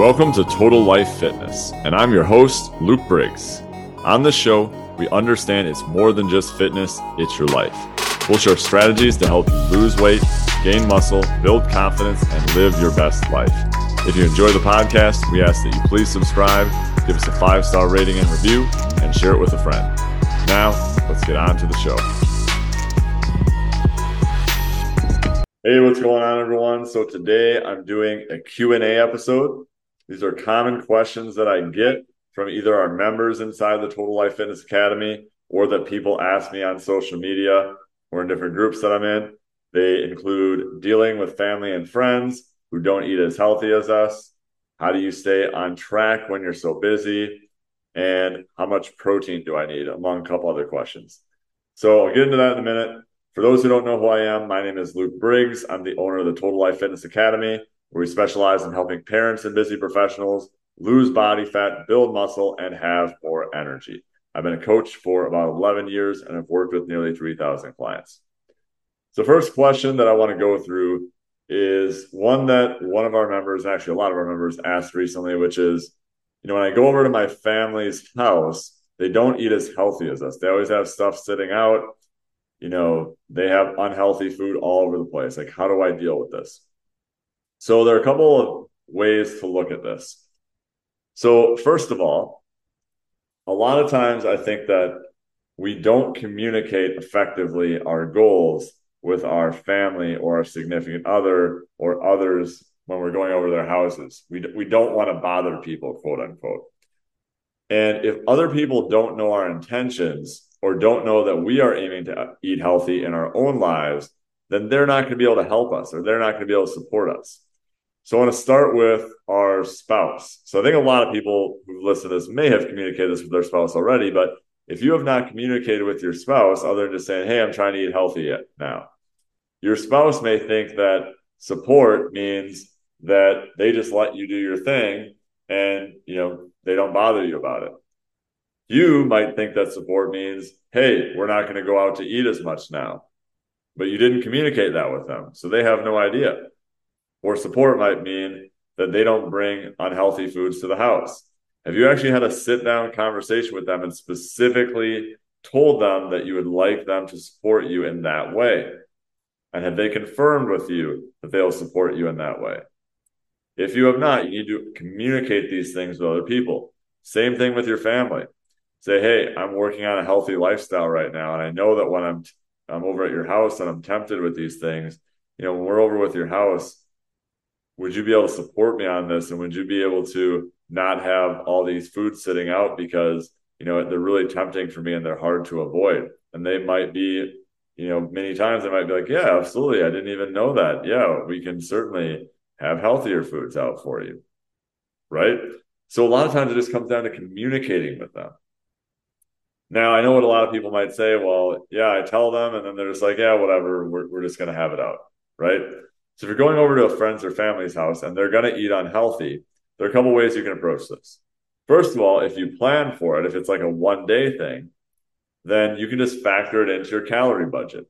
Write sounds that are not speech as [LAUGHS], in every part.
Welcome to Total Life Fitness, and I'm your host, Luke Briggs. On this show, we understand it's more than just fitness, it's your life. We'll share strategies to help you lose weight, gain muscle, build confidence, and live your best life. If you enjoy the podcast, we ask that you please subscribe, give us a five star rating and review, and share it with a friend. Now, let's get on to the show. Hey, what's going on, everyone? So today I'm doing a Q&A episode. These are common questions that I get from either our members inside the Total Life Fitness Academy or that people ask me on social media or in different groups that I'm in. They include dealing with family and friends who don't eat as healthy as us. How do you stay on track when you're so busy? And how much protein do I need, among a couple other questions. So I'll get into that in a minute. For those who don't know who I am, my name is Luke Briggs. I'm the owner of the Total Life Fitness Academy we specialize in helping parents and busy professionals lose body fat, build muscle, and have more energy. I've been a coach for about 11 years and I've worked with nearly 3,000 clients. So, first question that I want to go through is one that one of our members, actually a lot of our members, asked recently, which is, you know, when I go over to my family's house, they don't eat as healthy as us. They always have stuff sitting out. You know, they have unhealthy food all over the place. Like, how do I deal with this? So there are a couple of ways to look at this. So first of all, a lot of times I think that we don't communicate effectively our goals with our family or our significant other or others when we're going over their houses. We, we don't want to bother people, quote unquote. And if other people don't know our intentions or don't know that we are aiming to uh, eat healthy in our own lives, then they're not going to be able to help us or they're not going to be able to support us. So I want to start with our spouse. So I think a lot of people who listen to this may have communicated this with their spouse already, but if you have not communicated with your spouse other than just saying, Hey, I'm trying to eat healthy now, your spouse may think that support means that they just let you do your thing and, you know, they don't bother you about it. You might think that support means, Hey, we're not going to go out to eat as much now, but you didn't communicate that with them. So they have no idea. Or support might mean that they don't bring unhealthy foods to the house. Have you actually had a sit down conversation with them and specifically told them that you would like them to support you in that way? And have they confirmed with you that they'll support you in that way? If you have not, you need to communicate these things with other people. Same thing with your family. Say, hey, I'm working on a healthy lifestyle right now. And I know that when I'm I'm over at your house and I'm tempted with these things, you know, when we're over with your house, would you be able to support me on this? And would you be able to not have all these foods sitting out because, you know, they're really tempting for me and they're hard to avoid. And they might be, you know, many times they might be like, yeah, absolutely. I didn't even know that. Yeah, we can certainly have healthier foods out for you. Right. So a lot of times it just comes down to communicating with them. Now, I know what a lot of people might say. Well, yeah, I tell them, and then they're just like, yeah, whatever. We're, we're just going to have it out. Right. So if you're going over to a friend's or family's house and they're going to eat unhealthy, there are a couple ways you can approach this. First of all, if you plan for it, if it's like a one day thing, then you can just factor it into your calorie budget.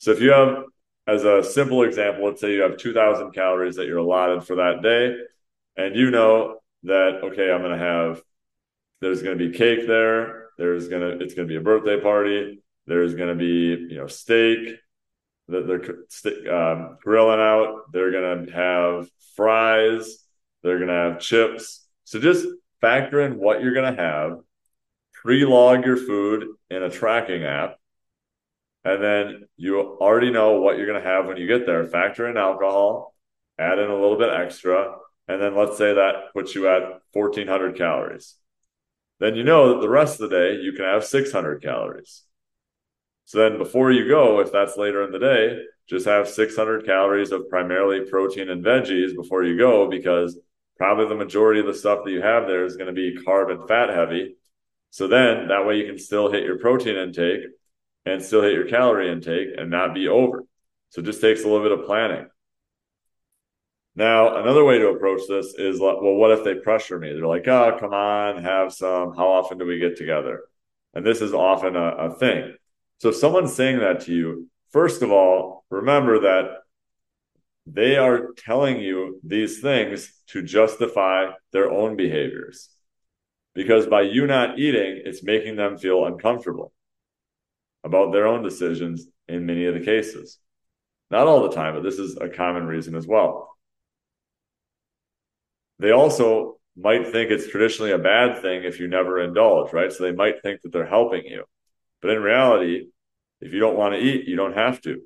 So if you have, as a simple example, let's say you have 2000 calories that you're allotted for that day, and you know that, okay, I'm going to have, there's going to be cake there. There's going to, it's going to be a birthday party. There's going to be, you know, steak they're um, grilling out. They're going to have fries. They're going to have chips. So just factor in what you're going to have, pre log your food in a tracking app, and then you already know what you're going to have when you get there. Factor in alcohol, add in a little bit extra, and then let's say that puts you at 1400 calories. Then you know that the rest of the day you can have 600 calories. So then before you go, if that's later in the day, just have 600 calories of primarily protein and veggies before you go because probably the majority of the stuff that you have there is going to be carb and fat heavy. So then that way you can still hit your protein intake and still hit your calorie intake and not be over. So it just takes a little bit of planning. Now, another way to approach this is well, what if they pressure me? They're like, oh, come on, have some. How often do we get together? And this is often a, a thing. So if someone's saying that to you, first of all, remember that they are telling you these things to justify their own behaviors. Because by you not eating, it's making them feel uncomfortable about their own decisions in many of the cases. Not all the time, but this is a common reason as well. They also might think it's traditionally a bad thing if you never indulge, right? So they might think that they're helping you. But in reality, if you don't want to eat, you don't have to.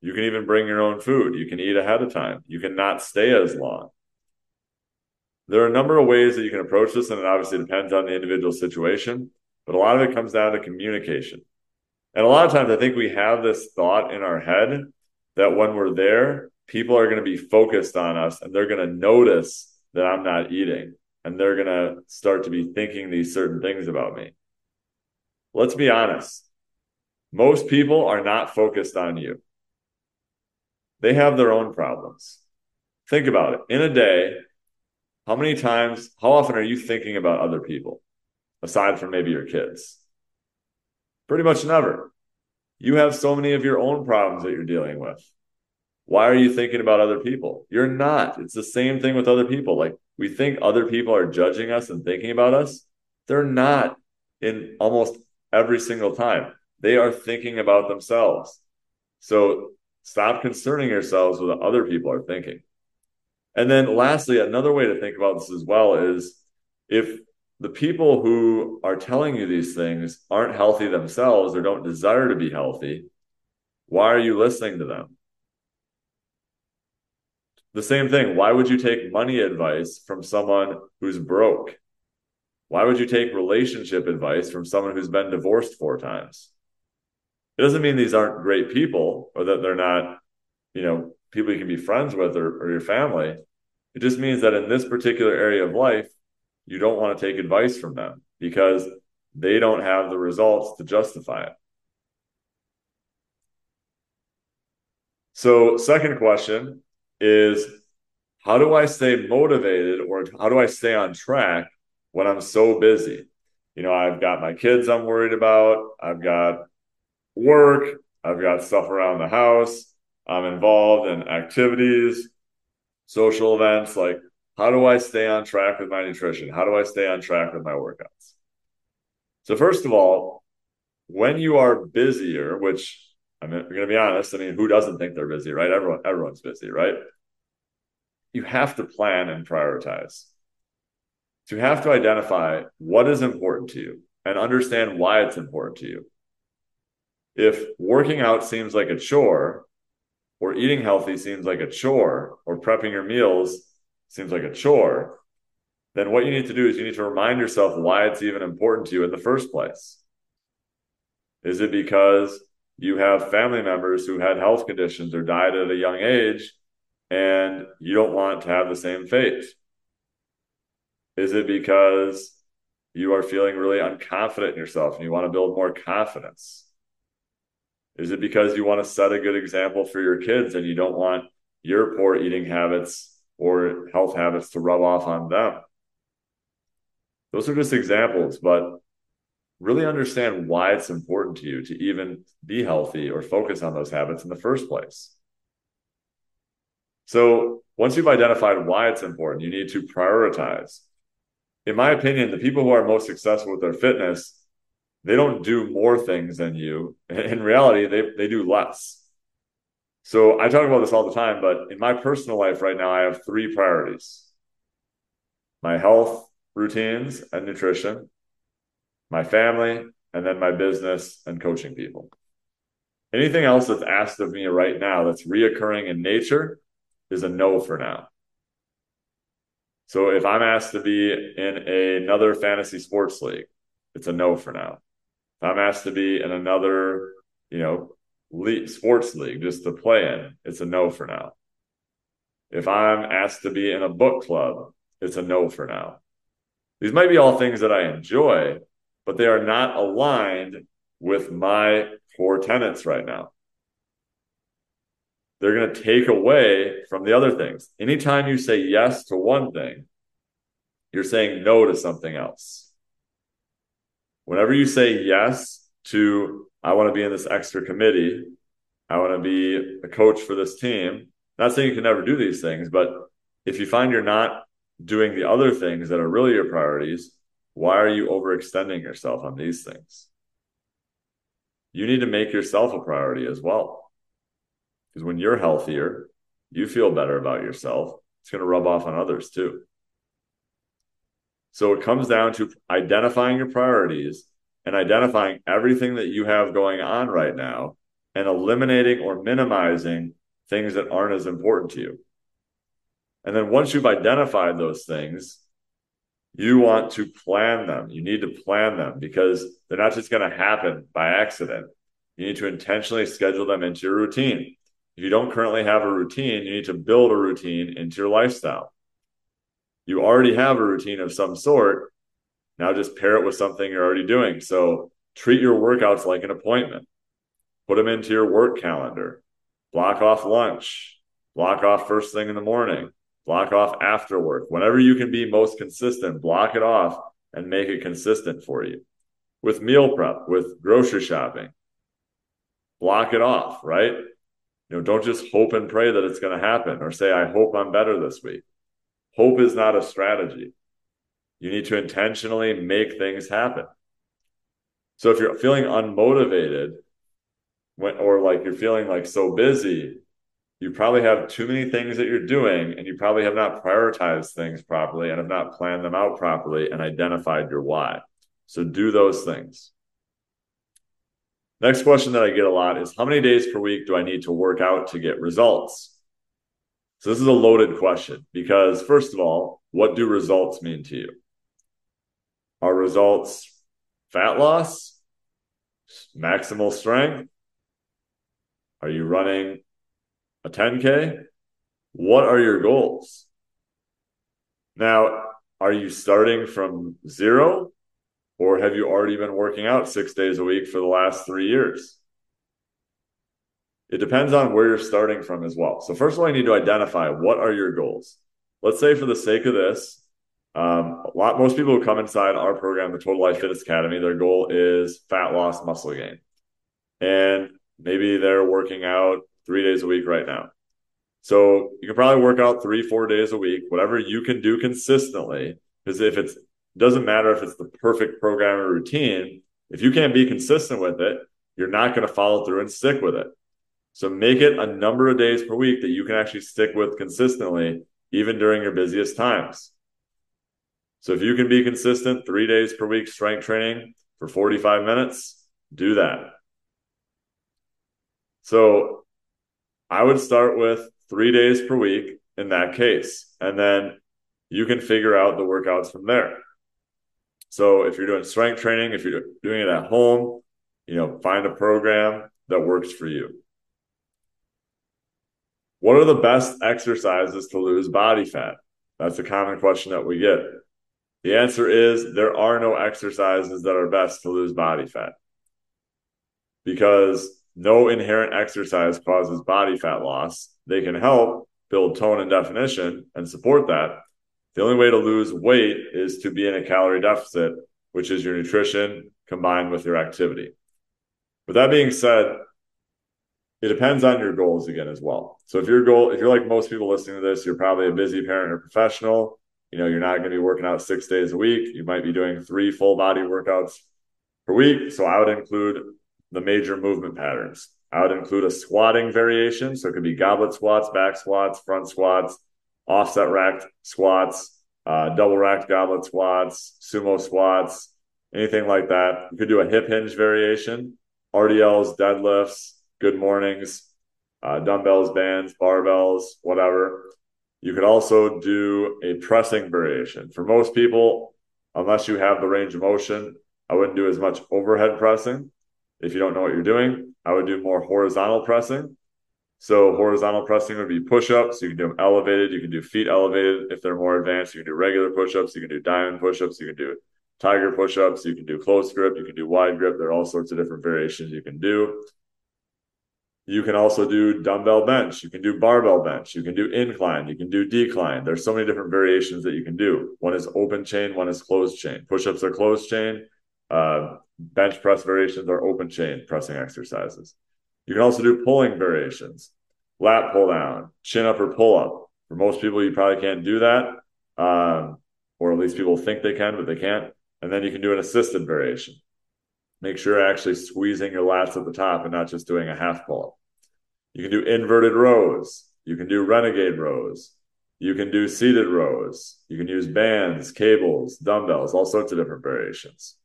You can even bring your own food. You can eat ahead of time. You can not stay as long. There are a number of ways that you can approach this, and it obviously depends on the individual situation, but a lot of it comes down to communication. And a lot of times I think we have this thought in our head that when we're there, people are going to be focused on us and they're going to notice that I'm not eating and they're going to start to be thinking these certain things about me. Let's be honest. Most people are not focused on you. They have their own problems. Think about it. In a day, how many times, how often are you thinking about other people aside from maybe your kids? Pretty much never. You have so many of your own problems that you're dealing with. Why are you thinking about other people? You're not. It's the same thing with other people. Like we think other people are judging us and thinking about us. They're not in almost every single time. They are thinking about themselves. So stop concerning yourselves with what other people are thinking. And then lastly, another way to think about this as well is if the people who are telling you these things aren't healthy themselves or don't desire to be healthy, why are you listening to them? The same thing. Why would you take money advice from someone who's broke? Why would you take relationship advice from someone who's been divorced four times? It doesn't mean these aren't great people or that they're not, you know, people you can be friends with or, or your family. It just means that in this particular area of life, you don't want to take advice from them because they don't have the results to justify it. So, second question is how do I stay motivated or how do I stay on track when I'm so busy? You know, I've got my kids I'm worried about, I've got work, I've got stuff around the house, I'm involved in activities, social events like how do I stay on track with my nutrition? How do I stay on track with my workouts? So, first of all, when you are busier, which I'm going to be honest, I mean, who doesn't think they're busy, right? Everyone, everyone's busy, right? You have to plan and prioritize. You have to identify what is important to you and understand why it's important to you. If working out seems like a chore, or eating healthy seems like a chore, or prepping your meals seems like a chore, then what you need to do is you need to remind yourself why it's even important to you in the first place. Is it because you have family members who had health conditions or died at a young age and you don't want to have the same fate? Is it because you are feeling really unconfident in yourself and you want to build more confidence? Is it because you want to set a good example for your kids and you don't want your poor eating habits or health habits to rub off on them. Those are just examples, but really understand why it's important to you to even be healthy or focus on those habits in the first place. So, once you've identified why it's important, you need to prioritize. In my opinion, the people who are most successful with their fitness, they don't do more things than you. [LAUGHS] In reality, they, they do less. So I talk about this all the time, but in my personal life right now, I have three priorities my health routines and nutrition, my family, and then my business and coaching people. Anything else that's asked of me right now that's reoccurring in nature is a no for now. So if I'm asked to be in another fantasy sports league, it's a no for now. If I'm asked to be in another, you know, sports league just to play in, it's a no for now. If I'm asked to be in a book club, it's a no for now. These might be all things that I enjoy, but they are not aligned with my core tenets right now. They're going to take away from the other things. Anytime you say yes to one thing, you're saying no to something else. Whenever you say yes to I want to be in this extra committee. I want to be a coach for this team. Not saying you can never do these things, but if you find you're not doing the other things that are really your priorities, why are you overextending yourself on these things? You need to make yourself a priority as well. Because when you're healthier, you feel better about yourself. It's going to rub off on others too. So it comes down to identifying your priorities and identifying everything that you have going on right now and eliminating or minimizing things that aren't as important to you. And then once you've identified those things, you want to plan them. You need to plan them because they're not just going to happen by accident. You need to intentionally schedule them into your routine. If you don't currently have a routine, you need to build a routine into your lifestyle. You already have a routine of some sort. Now just pair it with something you're already doing. So treat your workouts like an appointment. Put them into your work calendar. Block off lunch. Block off first thing in the morning. Block off after work. Whenever you can be most consistent, block it off and make it consistent for you. With meal prep, with grocery shopping, block it off, right? You know, don't just hope and pray that it's going to happen or say, I hope I'm better this week. Hope is not a strategy. You need to intentionally make things happen. So if you're feeling unmotivated when, or like you're feeling like so busy, you probably have too many things that you're doing and you probably have not prioritized things properly and have not planned them out properly and identified your why. So do those things. Next question that I get a lot is how many days per week do I need to work out to get results? So this is a loaded question because first of all, what do results mean to you? Are results fat loss? Maximal strength? Are you running a 10K? What are your goals? Now, are you starting from zero or have you already been working out six days a week for the last three years? It depends on where you're starting from as well. So, first of all, you need to identify what are your goals. Let's say, for the sake of this, um, a lot most people who come inside our program, the Total Life Fitness Academy, their goal is fat loss, muscle gain, and maybe they're working out three days a week right now. So you can probably work out three, four days a week, whatever you can do consistently. Because if it's doesn't matter if it's the perfect program or routine, if you can't be consistent with it, you're not going to follow through and stick with it. So make it a number of days per week that you can actually stick with consistently, even during your busiest times. So if you can be consistent three days per week strength training for 45 minutes, do that. So I would start with three days per week in that case. And then you can figure out the workouts from there. So if you're doing strength training, if you're doing it at home, you know, find a program that works for you. What are the best exercises to lose body fat? That's a common question that we get. The answer is there are no exercises that are best to lose body fat because no inherent exercise causes body fat loss. They can help build tone and definition and support that. The only way to lose weight is to be in a calorie deficit, which is your nutrition combined with your activity. With that being said, it depends on your goals again as well. So if your goal, if you're like most people listening to this, you're probably a busy parent or professional, you know, you're not going to be working out six days a week. You might be doing three full body workouts per week. So I would include the major movement patterns. I would include a squatting variation. So it could be goblet squats, back squats, front squats, offset racked squats, uh, double racked goblet squats, sumo squats, anything like that. You could do a hip hinge variation, RDLs, deadlifts, good mornings, uh, dumbbells, bands, barbells, whatever. You could also do a pressing variation. For most people, unless you have the range of motion, I wouldn't do as much overhead pressing. If you don't know what you're doing, I would do more horizontal pressing. So horizontal pressing would be push-ups. You can do them elevated. You can do feet elevated. If they're more advanced, you can do regular push-ups. You can do diamond push-ups. You can do tiger push-ups. You can do close grip. You can do wide grip. There are all sorts of different variations you can do. You can also do dumbbell bench. You can do barbell bench. You can do incline. You can do decline. There's so many different variations that you can do. One is open chain. One is closed chain. Push-ups are closed chain. Uh, bench press variations are open chain pressing exercises. You can also do pulling variations. lat pull down, chin up or pull up. For most people, you probably can't do that, um, or at least people think they can, but they can't. And then you can do an assisted variation. Make sure you're actually squeezing your lats at the top and not just doing a half pull up. You can do inverted rows. You can do renegade rows. You can do seated rows. You can use bands, cables, dumbbells, all sorts of different variations.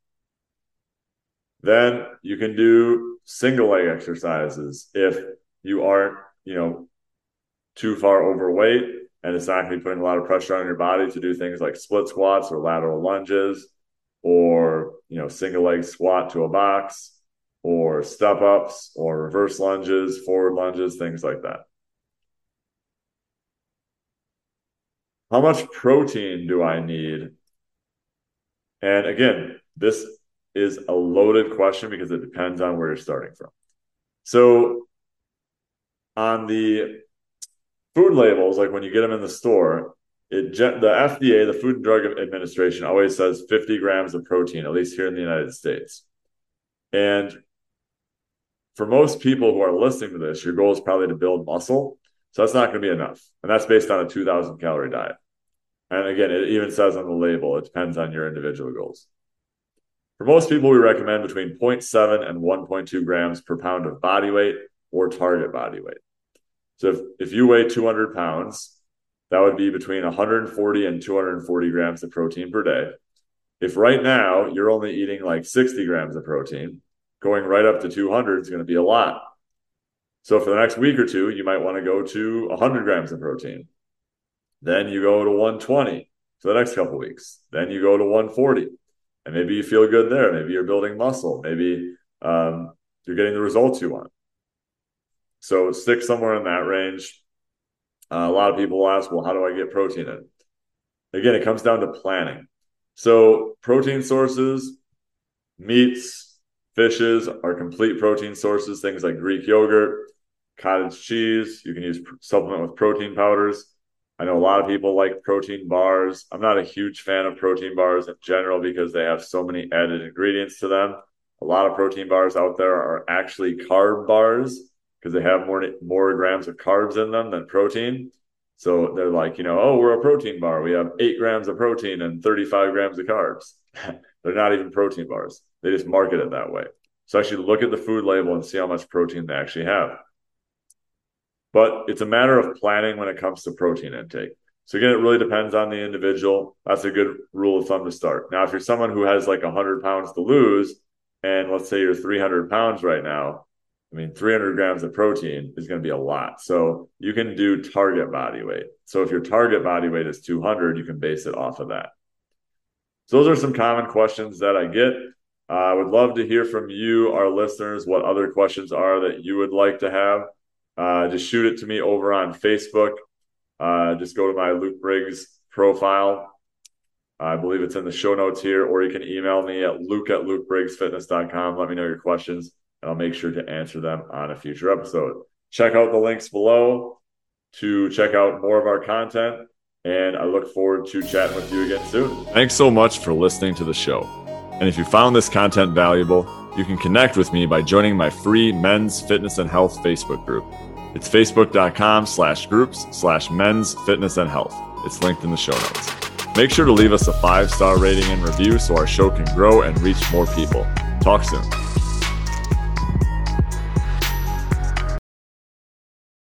Then you can do single leg exercises if you aren't, you know, too far overweight and it's not going to be putting a lot of pressure on your body to do things like split squats or lateral lunges or, you know, single leg squat to a box or step ups or reverse lunges, forward lunges, things like that. How much protein do I need? And again, this is a loaded question because it depends on where you're starting from. So on the food labels, like when you get them in the store, it the FDA, the Food and Drug Administration, always says 50 grams of protein, at least here in the United States. And for most people who are listening to this, your goal is probably to build muscle. So that's not going to be enough. And that's based on a 2000 calorie diet. And again, it even says on the label, it depends on your individual goals. For most people, we recommend between 0.7 and 1.2 grams per pound of body weight or target body weight. So if, if you weigh 200 pounds, that would be between 140 and 240 grams of protein per day. If right now you're only eating like 60 grams of protein, going right up to 200 is going to be a lot. So for the next week or two, you might want to go to 100 grams of protein. Then you go to 120 for the next couple weeks. Then you go to 140 and maybe you feel good there. Maybe you're building muscle. Maybe um, you're getting the results you want. So stick somewhere in that range. Uh, a lot of people ask, well, how do I get protein in? Again, it comes down to planning. So protein sources, meats, fishes are complete protein sources. Things like Greek yogurt, cottage cheese. You can use supplement with protein powders. I know a lot of people like protein bars. I'm not a huge fan of protein bars in general because they have so many added ingredients to them. A lot of protein bars out there are actually carb bars because they have more more grams of carbs in them than protein. So they're like, you know, oh, we're a protein bar. We have eight grams of protein and 35 grams of carbs. [LAUGHS] they're not even protein bars. They just market it that way. So actually look at the food label and see how much protein they actually have. But it's a matter of planning when it comes to protein intake. So again, it really depends on the individual. That's a good rule of thumb to start. Now, if you're someone who has like 100 pounds to lose, and let's say you're 300 pounds right now, I mean, 300 grams of protein is going to be a lot. So you can do target body weight. So if your target body weight is 200, you can base it off of that. So those are some common questions that I get. Uh, I would love to hear from you, our listeners, what other questions are that you would like to have uh, just shoot it to me over on Facebook. Uh, just go to my Luke Briggs profile. I believe it's in the show notes here, or you can email me at luke at lukebriggsfitness.com. Let me know your questions, and I'll make sure to answer them on a future episode. Check out the links below to check out more of our content, and I look forward to chatting with you again soon. Thanks so much for listening to the show. And if you found this content valuable, you can connect with me by joining my free men's fitness and health Facebook group. It's facebook.com slash groups slash men's fitness and health. It's linked in the show notes. Make sure to leave us a five star rating and review so our show can grow and reach more people. Talk soon.